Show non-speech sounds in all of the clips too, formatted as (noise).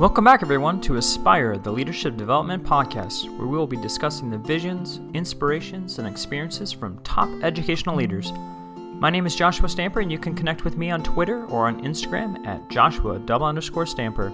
Welcome back, everyone, to Aspire, the Leadership Development Podcast, where we will be discussing the visions, inspirations, and experiences from top educational leaders. My name is Joshua Stamper, and you can connect with me on Twitter or on Instagram at Joshua double underscore Stamper.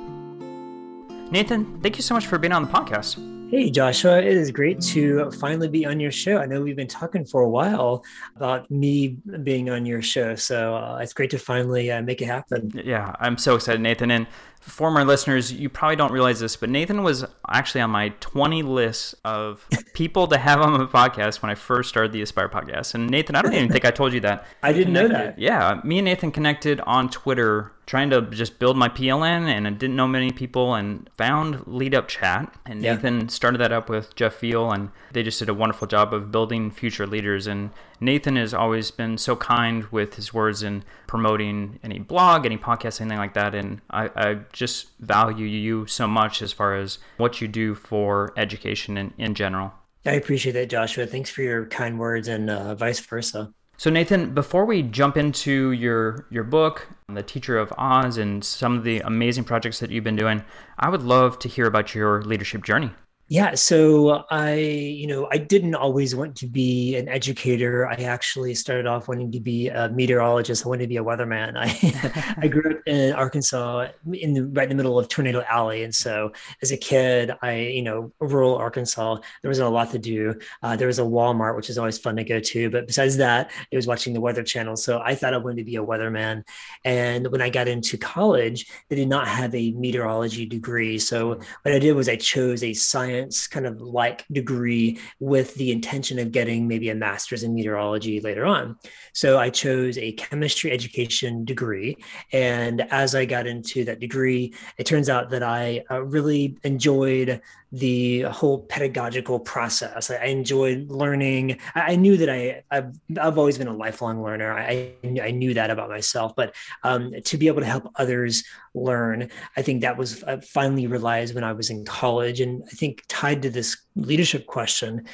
Nathan, thank you so much for being on the podcast. Hey, Joshua, it is great to finally be on your show. I know we've been talking for a while about me being on your show. So uh, it's great to finally uh, make it happen. Yeah, I'm so excited, Nathan. And former listeners, you probably don't realize this, but Nathan was actually on my 20 list of (laughs) people to have on the podcast when I first started the Aspire podcast. And Nathan, I don't even think I told you that. (laughs) I didn't know that. Yeah, me and Nathan connected on Twitter trying to just build my PLN and I didn't know many people and found Lead Up Chat. And Yeah. Nathan started that up with Jeff Veal and they just did a wonderful job of building future leaders. And Nathan has always been so kind with his words and promoting any blog, any podcast, anything like that. And I, I just value you so much as far as what you do for education in, in general. I appreciate that, Joshua. Thanks for your kind words and uh, vice versa. So Nathan, before we jump into your your book, The Teacher of Oz, and some of the amazing projects that you've been doing, I would love to hear about your leadership journey. Yeah, so I, you know, I didn't always want to be an educator. I actually started off wanting to be a meteorologist. I wanted to be a weatherman. (laughs) I, I grew up in Arkansas, in the right in the middle of Tornado Alley, and so as a kid, I, you know, rural Arkansas, there wasn't a lot to do. Uh, there was a Walmart, which is always fun to go to, but besides that, it was watching the Weather Channel. So I thought I wanted to be a weatherman. And when I got into college, they did not have a meteorology degree. So what I did was I chose a science kind of like degree with the intention of getting maybe a master's in meteorology later on. So I chose a chemistry education degree. And as I got into that degree, it turns out that I uh, really enjoyed the whole pedagogical process. I, enjoyed learning. I, knew that I, I've, I've always been a lifelong learner. I, I knew that about myself, but um, to be able to help others learn, I think that was I finally realized when I was in college. And I think tied to this leadership question,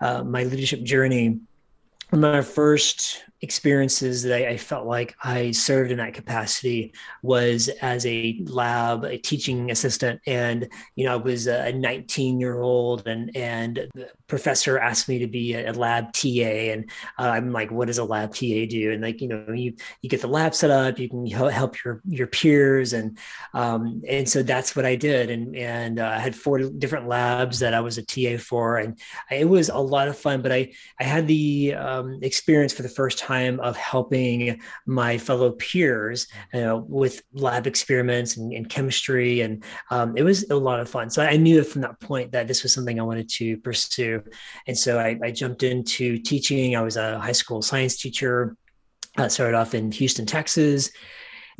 uh, my leadership journey, my first experiences that I, I, felt like I served in that capacity was as a lab, a teaching assistant. And, you know, I was a 19 year old and, and the professor asked me to be a, lab TA. And uh, I'm like, what does a lab TA do? And like, you know, you, you get the lab set up, you can help your, your peers. And, um, and so that's what I did. And, and uh, I had four different labs that I was a TA for. And it was a lot of fun, but I, I had the um, experience for the first time of helping my fellow peers you know, with lab experiments and, and chemistry. And um, it was a lot of fun. So I knew from that point that this was something I wanted to pursue. And so I, I jumped into teaching. I was a high school science teacher. I started off in Houston, Texas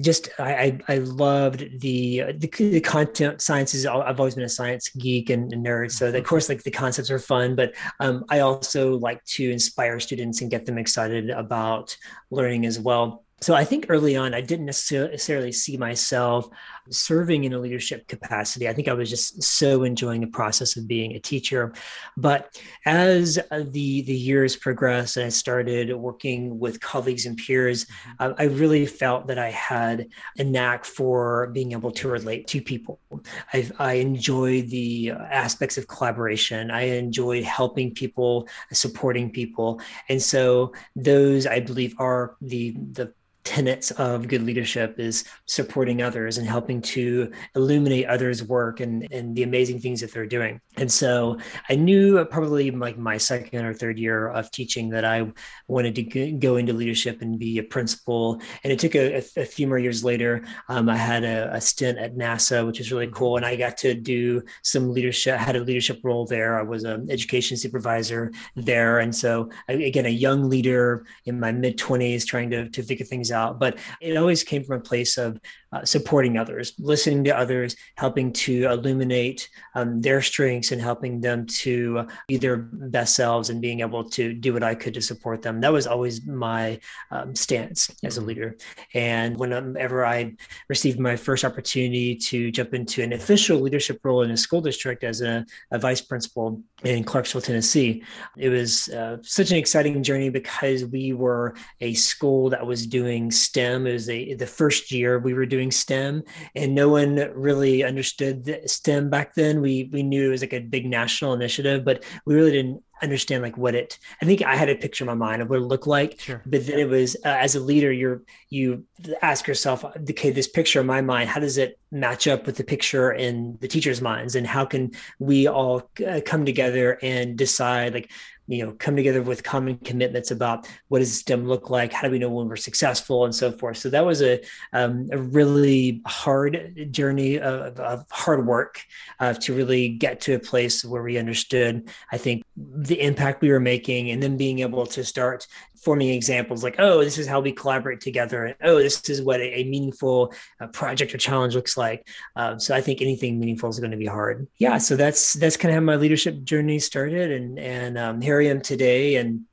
just I, I loved the, the, the content sciences. I've always been a science geek and, nerd, so of course like the concepts are fun. But um, I also like to inspire students and get them excited about learning as well. So I think early on, I didn't necessarily see myself serving in a leadership capacity. I think I was just so enjoying the process of being a teacher. But as the the years progressed and I started working with colleagues and peers, uh, I really felt that I had a knack for being able to relate to people. I've, I enjoyed the aspects of collaboration. I enjoyed helping people, supporting people, and so those I believe are the the tenets of good leadership is supporting others and helping to illuminate others' work and, and the amazing things that they're doing. And so I knew probably like my second or third year of teaching that I wanted to go into leadership and be a principal. And it took a, a few more years later. Um, I had a, a, stint at NASA, which was really cool. And I got to do some leadership, I had a leadership role there. I was an education supervisor there. And so again, a young leader in my mid 20s trying to, to figure things out, but it always came from a place of uh, supporting others, listening to others, helping to illuminate um, their strengths and helping them to be their best selves and being able to do what I could to support them. That was always my um, stance as a mm-hmm. leader. And whenever I received my first opportunity to jump into an official leadership role in a school district as a, a vice principal in Clarksville, Tennessee, it was uh, such an exciting journey because we were a school that was doing doing STEM. It was a, the first year we were doing STEM, and no one really understood STEM back then. We we knew it was like a big national initiative, but we really didn't understand like what it i think i had a picture in my mind of what it looked like sure. but then it was uh, as a leader you're you ask yourself okay this picture in my mind how does it match up with the picture in the teachers minds and how can we all uh, come together and decide like you know come together with common commitments about what does STEM look like? How do we know when we're successful? And so forth. So that was a, um, a really hard journey of, of hard work uh, to really get to a place where we understood i think the impact we were making and then being able to start forming examples like, oh, this is how we collaborate together, and oh, this is what a, a meaningful uh, project or challenge looks like. Um, so I think anything meaningful is going to be hard. Yeah, so that's that's kind of how my leadership journey started, and and um, here I am today, and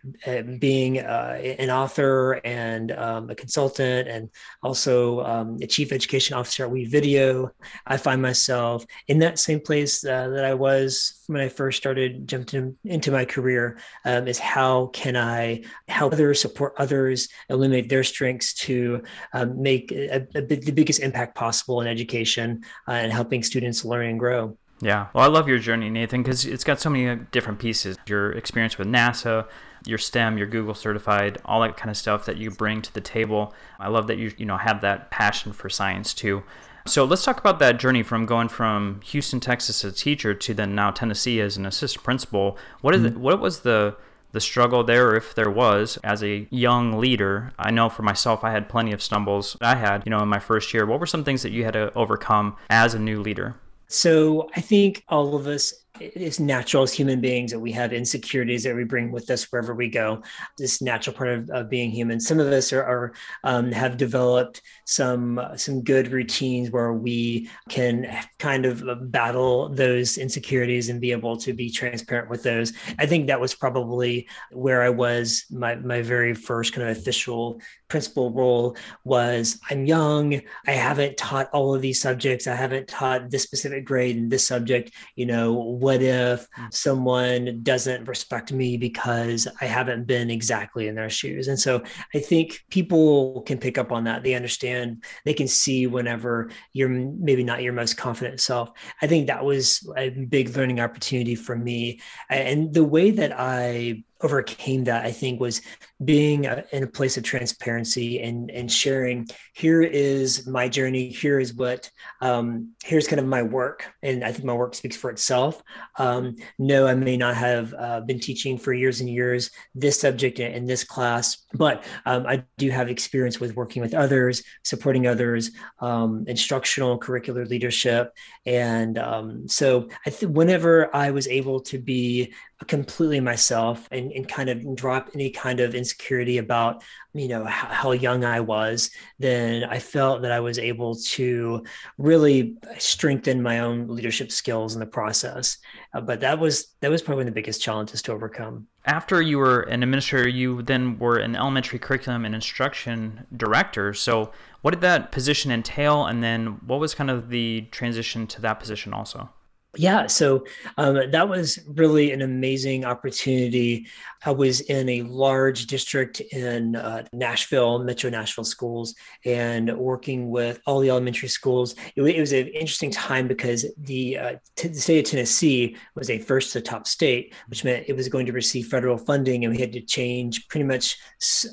being uh, an author and um, a consultant, and also um, a chief education officer at WeVideo. I find myself in that same place uh, that I was when I first started jumped in, into my career. Um, is how can I help others, support others, eliminate their strengths to um, make a, a, the biggest impact possible in education uh, and helping students learn and grow. Yeah. Well, I love your journey, Nathan, because it's got so many uh, different pieces. Your experience with NASA, your STEM, your Google certified, all that kind of stuff that you bring to the table. I love that you you know have that passion for science too. So let's talk about that journey from going from Houston, Texas as a teacher to then now Tennessee as an assistant principal. What is mm-hmm. it, what was the the struggle there, if there was, as a young leader. I know for myself, I had plenty of stumbles I had, you know, in my first year. What were some things that you had to overcome as a new leader? So I think all of us it's natural as human beings that we have insecurities that we bring with us wherever we go. This natural part of, of being human. Some of us are, are um, have developed some some good routines where we can kind of battle those insecurities and be able to be transparent with those. I think that was probably where I was my my very first kind of official principal role was I'm young. I haven't taught all of these subjects. I haven't taught this specific grade and this subject. You know, what if mm. someone doesn't respect me because I haven't been exactly in their shoes? And so I think people can pick up on that. They understand, they can see whenever you're maybe not your most confident self. I think that was a big learning opportunity for me. And the way that I overcame that i think was being a, in a place of transparency and and sharing here is my journey. Here is what um, here's kind of my work. And i think my work speaks for itself. Um, no i may not have uh, been teaching for years and years this subject in this class but um, i do have experience with working with others supporting others um, instructional curricular leadership. And um, so i think whenever i was able to be completely myself and, and kind of drop any kind of insecurity about you know how, how, young i was then i felt that i was able to really strengthen my own leadership skills in the process. Uh, but that was that was probably the biggest challenges to overcome. After you were an administrator you then were an elementary curriculum and instruction director. So what did that position entail? And then what was kind of the transition to that position also yeah, so um, that was really an amazing opportunity. I was in a large district in uh, Nashville, Metro Nashville schools, and working with all the elementary schools. It, it was an interesting time because the, uh, t- the state of Tennessee was a first to top state, which meant it was going to receive federal funding, and we had to change pretty much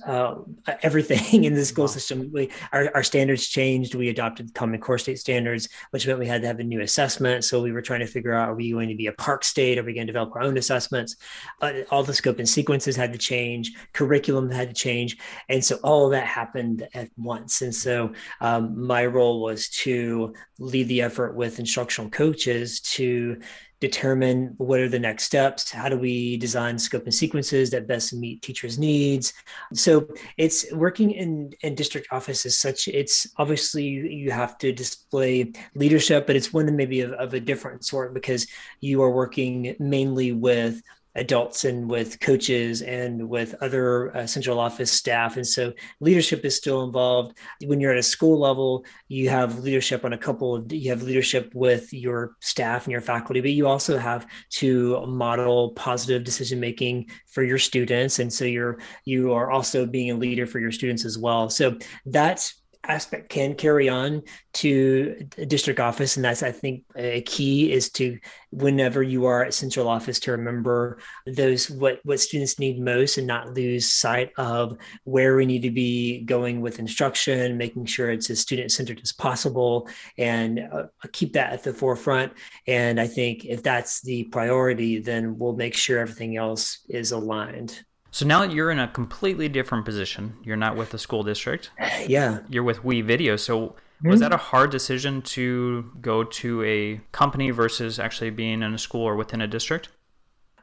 uh, everything (laughs) in the school wow. system. We, our, our standards changed. We adopted Common Core state standards, which meant we had to have a new assessment. So we were trying to figure out are we going to be a PARCC state? Are we going to develop our own assessments? Uh, all the scope and sequences had to change, curriculum had to change. And so all that happened at once. And so um, my role was to lead the effort with instructional coaches to determine what are the next steps how do we design scope and sequences that best meet teachers needs. So it's working in in district office is such it's obviously you have to display leadership but it's one maybe of, of a different sort because you are working mainly with adults and with coaches and with other uh, central office staff. And so leadership is still involved. When you're at a school level, you have leadership on a couple of, you have leadership with your staff and your faculty, but you also have to model positive decision making for your students. And so you're, you are also being a leader for your students as well. So that's aspect can carry on to district office. And that's i think a key is to whenever you are at central office to remember those what what students need most and not lose sight of where we need to be going with instruction making sure it's as student centered as possible and uh, keep that at the forefront. And i think if that's the priority then we'll make sure everything else is aligned so now you're in a completely different position. You're not with the school district. (sighs) Yeah. You're with WeVideo. So was hmm? that a hard decision to go to a company versus actually being in a school or within a district?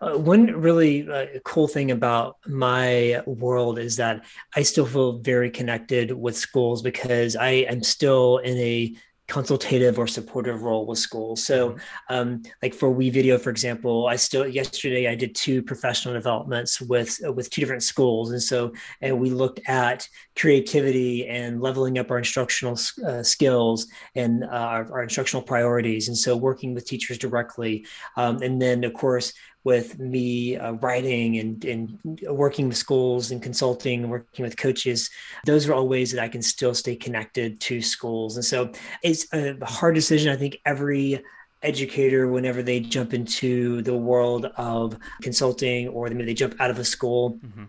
Uh, one really uh, cool thing about my world is that I still feel very connected with schools because I am still in a consultative or supportive role with schools. So, mm-hmm. um, like for WeVideo, for example, I still yesterday I did two professional developments with uh, with two different schools, and so and we looked at creativity and leveling up our instructional uh, skills and uh, our, our, instructional priorities, and so working with teachers directly, um, and then of course with me uh, writing and, and working with schools and consulting working with coaches. Those are all ways that i can still stay connected to schools. And so it's a hard decision. I think every educator whenever they jump into the world of consulting or they jump out of a school mm-hmm.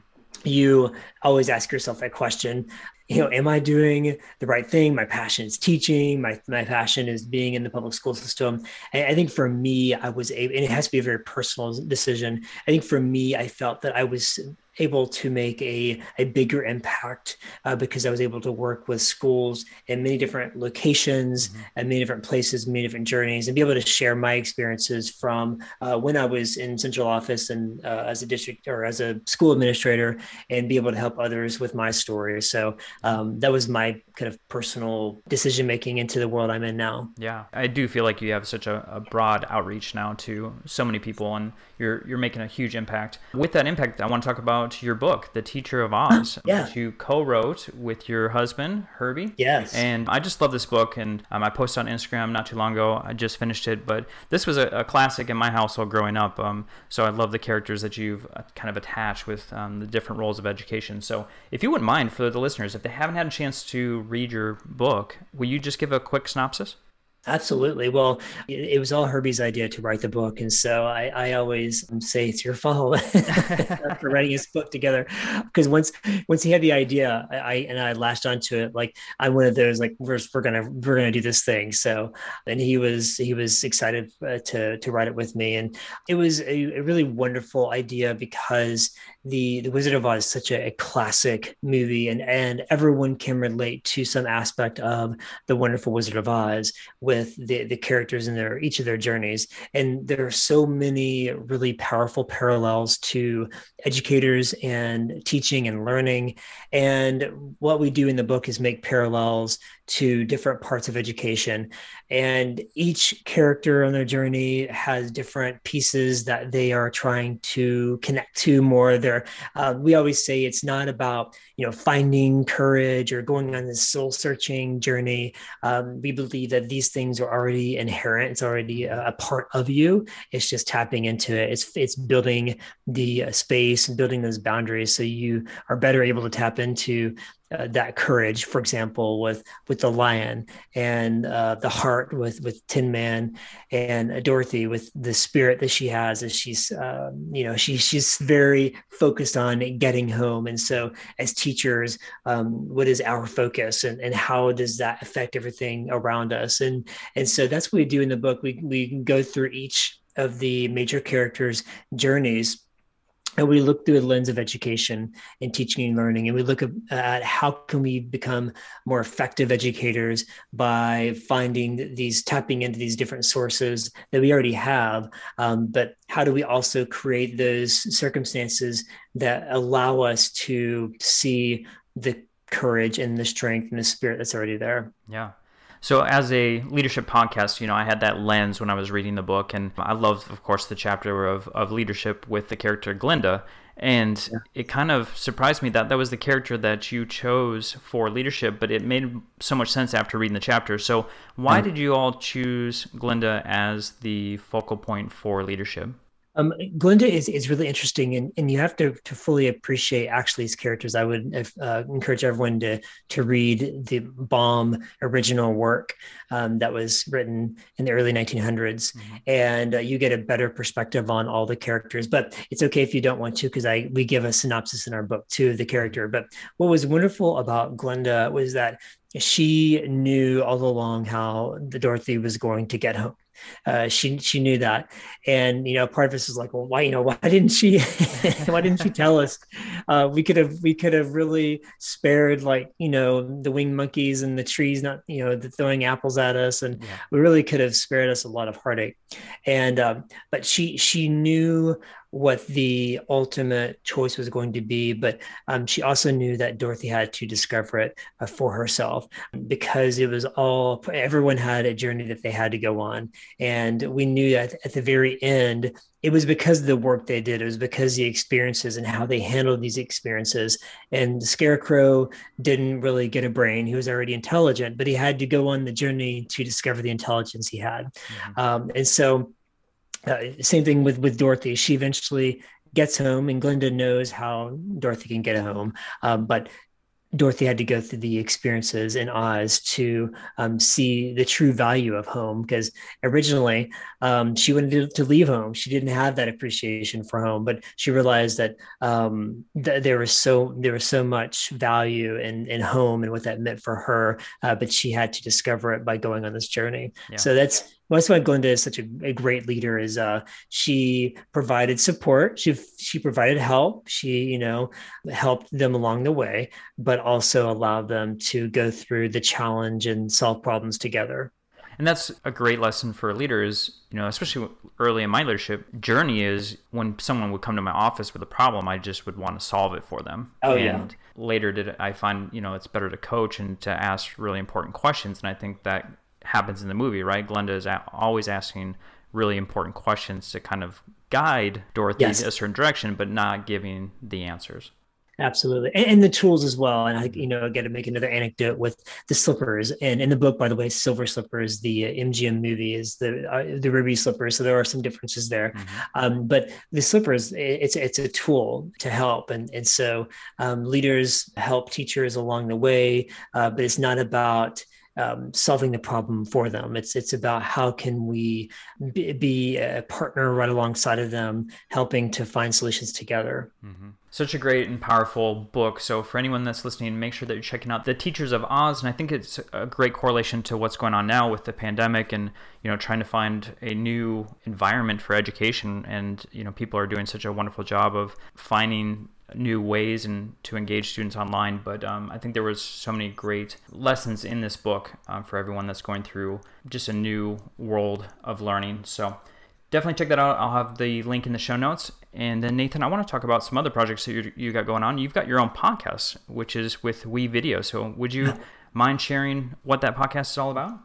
you always ask yourself that question you know am i doing the right thing? My passion is teaching. My, my passion is being in the public school system. And i think for me i was able and it has to be a very personal decision. I think for me i felt that i was able to make a, a bigger impact uh, because I was able to work with schools in many different locations mm-hmm. and many different places, many different journeys, and be able to share my experiences from uh, when I was in central office and uh, as a district or as a school administrator, and be able to help others with my story. So um, that was my kind of personal decision making into the world I'm in now. Yeah, I do feel like you have such a, a broad outreach now to so many people, and you're you're making a huge impact. With that impact, I want to talk about your book, The Teacher of Oz, (gasps) yeah. which you co-wrote with your husband Herbie. Yes. And I just love this book, and um, I posted on Instagram not too long ago. I just finished it, but this was a, a classic in my household growing up. Um, so I love the characters that you've uh, kind of attached with um, the different roles of education. So if you wouldn't mind for the listeners, if they haven't had a chance to read your book, will you just give a quick synopsis? Absolutely. Well, it, was all Herbie's idea to write the book, and so I, I always say it's your fault (laughs) for writing his book together. Because once once he had the idea, I, and I latched onto it. Like I'm one of those like we're, we're gonna we're gonna do this thing. So and he was he was excited uh, to to write it with me, and it was a, a really wonderful idea because the the Wizard of Oz is such a, a, classic movie, and and everyone can relate to some aspect of the Wonderful Wizard of Oz with the the characters in their each of their journeys. And there are so many really powerful parallels to educators and teaching and learning. And what we do in the book is make parallels to different parts of education. And each character on their journey has different pieces that they are trying to connect to more. There, uh, we always say it's not about you know finding courage or going on this soul searching journey. Um, we believe that these things are already inherent. It's already a, a, part of you. It's just tapping into it. It's it's building the uh, space and building those boundaries so you are better able to tap into uh, that courage, for example, with with the lion and uh, the heart with with Tin Man and uh, Dorothy with the spirit that she has as she's um, you know she she's very focused on getting home. And so, as teachers, um, what is our focus and and how does that affect everything around us? And and so that's what we do in the book. We we go through each of the major characters' journeys and we look through a lens of education and teaching and learning. And we look at how can we become more effective educators by finding these tapping into these different sources that we already have. Um, but how do we also create those circumstances that allow us to see the courage and the strength and the spirit that's already there? Yeah So, as a leadership podcast, you know, I had that lens when I was reading the book, and I loved, of course, the chapter of, of leadership with the character Glinda. And yeah. it kind of surprised me that that was the character that you chose for leadership, but it made so much sense after reading the chapter. So, why mm. did you all choose Glinda as the focal point for leadership? Um, Glinda is, is really interesting, and, and you have to, to fully appreciate Ashley's characters. I would uh, encourage everyone to to read the Baum original work um, that was written in the early 1900s, mm-hmm. and uh, you get a better perspective on all the characters. But it's okay if you don't want to, because I we give a synopsis in our book to the character. But what was wonderful about Glinda was that she knew all along how the Dorothy was going to get home uh, she she knew that, and you know, part of us is like, well, why you know (laughs) why didn't she (laughs) why didn't she tell us? Uh, we could have we could have really spared like you know the winged monkeys and the trees not you know the throwing apples at us, and yeah. we really could have spared us a lot of heartache. And um, but she she knew what the ultimate choice was going to be, but um, she also knew that Dorothy had to discover it uh, for herself because it was all everyone had a journey that they had to go on, and we knew that at the very end it was because of the work they did. It was because the experiences and how they handled these experiences. And the Scarecrow didn't really get a brain; he was already intelligent, but he had to go on the journey to discover the intelligence he had, mm-hmm. um, and so uh, same thing with with Dorothy. She eventually gets home, and Glinda knows how Dorothy can get home. Um, but Dorothy had to go through the experiences in Oz to um, see the true value of home because originally um, she wanted to, leave home. She didn't have that appreciation for home, but she realized that um, th- there was so there was so much value in in home and what that meant for her. Uh, but she had to discover it by going on this journey. Yeah. So that's well, that's why Glinda is such a, a, great leader. Is uh, she provided support, she she provided help, she you know helped them along the way, but also allowed them to go through the challenge and solve problems together. And that's a great lesson for leaders, you know, especially early in my leadership journey is when someone would come to my office with a problem, I just would want to solve it for them. Oh, and yeah. later did I find, you know, it's better to coach and to ask really important questions. And I think that happens in the movie, right? Glinda is always asking really important questions to kind of guide Dorothy yes. a certain direction, but not giving the answers. Absolutely, and, and, the tools as well. And I, you know, get to make another anecdote with the slippers. And in the book, by the way, Silver Slippers, the uh, MGM movie is the uh, the ruby slippers. So there are some differences there. Mm-hmm. Um, but the slippers, it's it's a tool to help, and and so um, leaders help teachers along the way. Uh, but it's not about um, solving the problem for them. It's it's about how can we be, a partner right alongside of them, helping to find solutions together. Mm-hmm. Such a great and powerful book. So for anyone that's listening, make sure that you're checking out the Teachers of Oz, and I think it's a great correlation to what's going on now with the pandemic and you know trying to find a new environment for education. And you know people are doing such a wonderful job of finding new ways and to engage students online. But um, I think there was so many great lessons in this book um, for everyone that's going through just a new world of learning. So definitely check that out. I'll have the link in the show notes. And then Nathan, I want to talk about some other projects that you, you got going on. You've got your own podcast, which is with WeVideo. So would you mind sharing what that podcast is all about?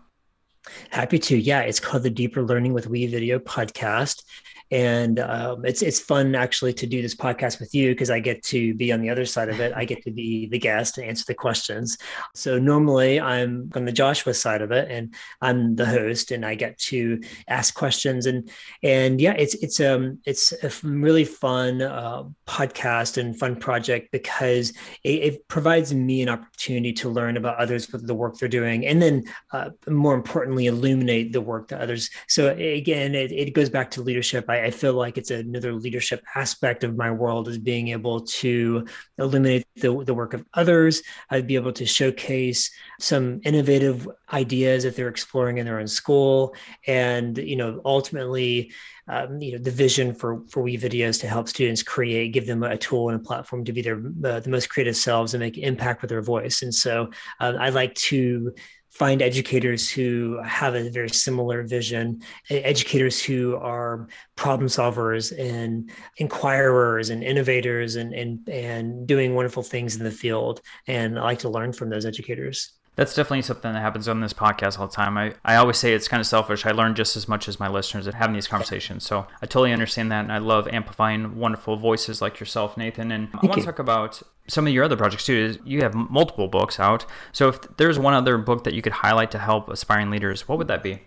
Happy to. Yeah, it's called the Deeper Learning with WeVideo podcast and um, it's it's fun actually to do this podcast with you because I get to be on the other side of it. I get to be the guest and answer the questions. So normally I'm on the Joshua side of it, and I'm the host, and I get to ask questions and and yeah, it's it's um it's a really fun uh, podcast and fun project because it, it, provides me an opportunity to learn about others with the work they're doing, and then uh, more importantly, illuminate the work that others. So again, it, it goes back to leadership. I I, feel like it's another leadership aspect of my world is being able to illuminate the, the work of others. I'd be able to showcase some innovative ideas that they're exploring in their own school, and you know, ultimately. Um, you know the vision for for WeVideo's to help students create give them a tool and a platform to be their uh, the most creative selves and make impact with their voice and so uh, i like to find educators who have a very similar vision, educators who are problem solvers and inquirers and innovators and, and, and doing wonderful things in the field. And I like to learn from those educators. That's definitely something that happens on this podcast all the time. I, I always say it's kind of selfish. I learn just as much as my listeners at having these conversations. So I totally understand that. And I love amplifying wonderful voices like yourself, Nathan. And Thank I want to talk about some of your other projects too. You have multiple books out. So if there's one other book that you could highlight to help aspiring leaders, what would that be?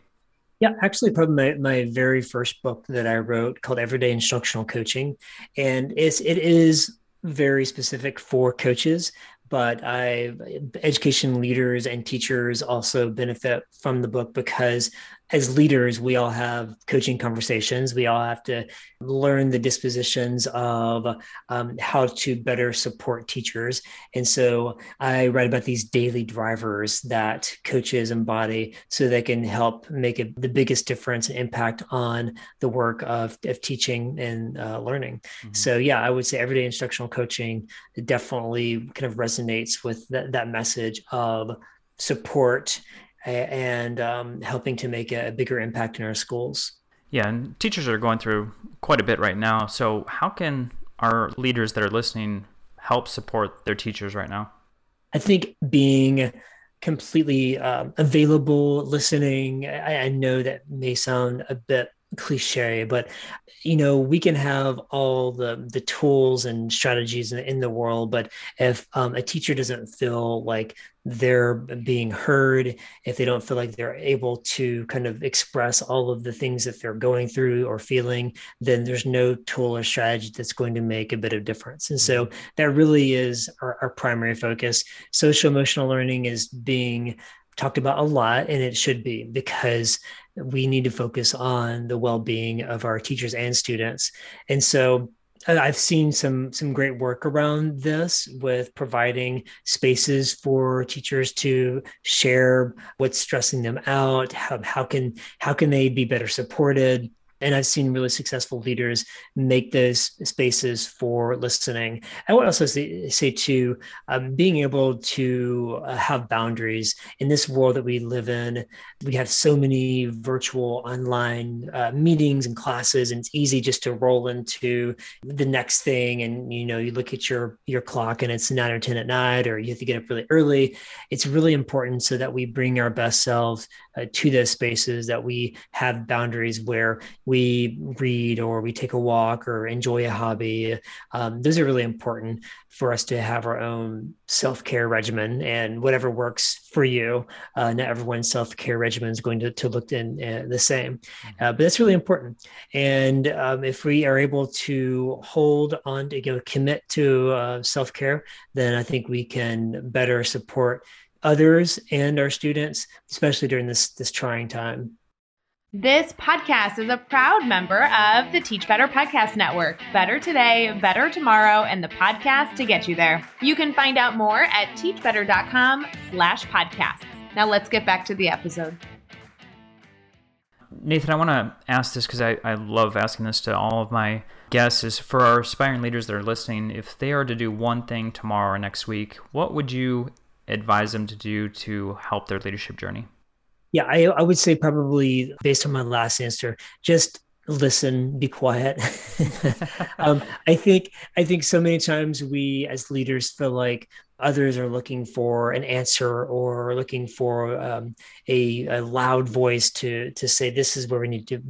Yeah, actually, probably my, my very first book that I wrote called Everyday Instructional Coaching. And it's, it is very specific for coaches but I education leaders and teachers also benefit from the book because as leaders, we all have coaching conversations. We all have to learn the dispositions of um, how to better support teachers. And so I write about these daily drivers that coaches embody so they can help make a, the biggest difference and impact on the work of, of teaching and uh, learning. Mm-hmm. So, yeah, I would say everyday instructional coaching definitely kind of resonates with that, that message of support and um, helping to make a bigger impact in our schools. Yeah, and teachers are going through quite a bit right now. So, how can our leaders that are listening help support their teachers right now? I think being completely um, available, listening. I, I, know that may sound a bit cliche, but you know we can have all the the tools and strategies in, in the world, but if um, a teacher doesn't feel like they're being heard, if they don't feel like they're able to kind of express all of the things that they're going through or feeling, then there's no tool or strategy that's going to make a bit of difference. And so mm-hmm. that really is our, our primary focus. Social emotional learning is being talked about a lot, and it should be because we need to focus on the well-being of our teachers and students. And so I've seen some some great work around this with providing spaces for teachers to share what's stressing them out. How, how can how can they be better supported? And I've seen really successful leaders make those spaces for listening. I would also say, say too, um, being able to uh, have boundaries in this world that we live in. We have so many virtual online uh, meetings and classes, and it's easy just to roll into the next thing. And you know, you look at your your clock, and it's nine or ten at night, or you have to get up really early. It's really important so that we bring our best selves uh, to those spaces, that we have boundaries where we read or we take a walk or enjoy a hobby. Um, those are really important for us to have our own self care regimen and whatever works for you. Uh, not everyone's self care regimen is going to, to look in, uh, the same, mm-hmm. uh, but that's really important. And um, if we are able to hold on to you know, commit to uh, self care, then I think we can better support others and our students, especially during this this trying time. This podcast is a proud member of the Teach Better Podcast Network. Better today, better tomorrow, and the podcast to get you there. You can find out more at teachbetter.com slash podcasts. Now let's get back to the episode. Nathan, I want to ask this because I, I love asking this to all of my guests is for our aspiring leaders that are listening, if they are to do one thing tomorrow or next week, what would you advise them to do to help their leadership journey? Yeah, I, I would say probably based on my last answer, just listen be quiet. (laughs) Um, i think i think so many times we as leaders feel like others are looking for an answer or looking for um, a, a, loud voice to to say this is where we need to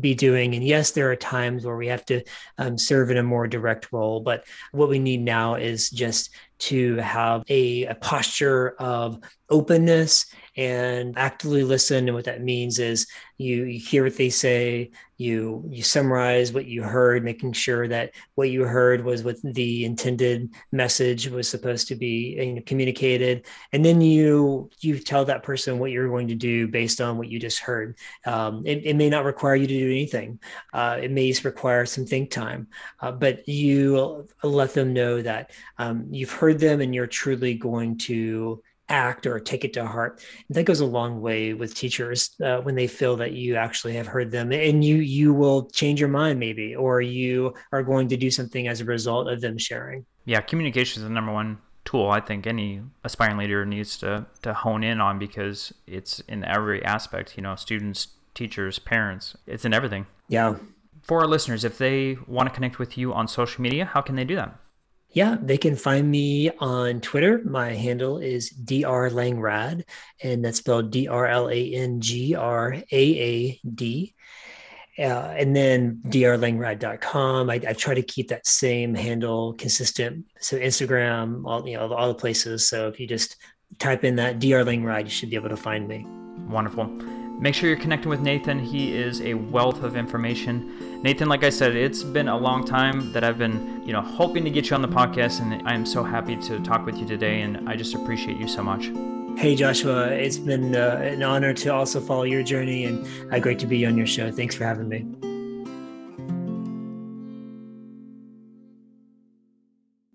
be doing. And yes there are times where we have to um, serve in a more direct role but what we need now is just to have a, a posture of openness and actively listen. And what that means is you, you hear what they say, you you summarize what you heard, making sure that what you heard was what the intended message was supposed to be you know, communicated, and then you you tell that person what you're going to do based on what you just heard. Um, it, it, may not require you to do anything. Uh, it may require some think time, uh, but you let them know that um, you've heard them and you're truly going to act or take it to heart. And that goes a long way with teachers uh, when they feel that you actually have heard them and you you will change your mind maybe or you are going to do something as a result of them sharing. Yeah, communication is the number one tool I think any aspiring leader needs to to hone in on because it's in every aspect, you know, students, teachers, parents, it's in everything. Yeah. For our listeners, if they want to connect with you on social media, how can they do that? Yeah, they can find me on Twitter. My handle is Dr. Langraad, and that's spelled D R L A N G R A A D. Uh, and then drlangraad.com. I, I try to keep that same handle consistent. So Instagram, all you know, all the places. So if you just type in that Dr. Langraad, you should be able to find me. Wonderful. Make sure you're connecting with Nathan. He is a wealth of information. Nathan, like I said, it's been a long time that I've been, you know, hoping to get you on the podcast, and I am so happy to talk with you today, and I just appreciate you so much. Hey, Joshua, it's been uh, an honor to also follow your journey, and uh, great to be on your show. Thanks for having me.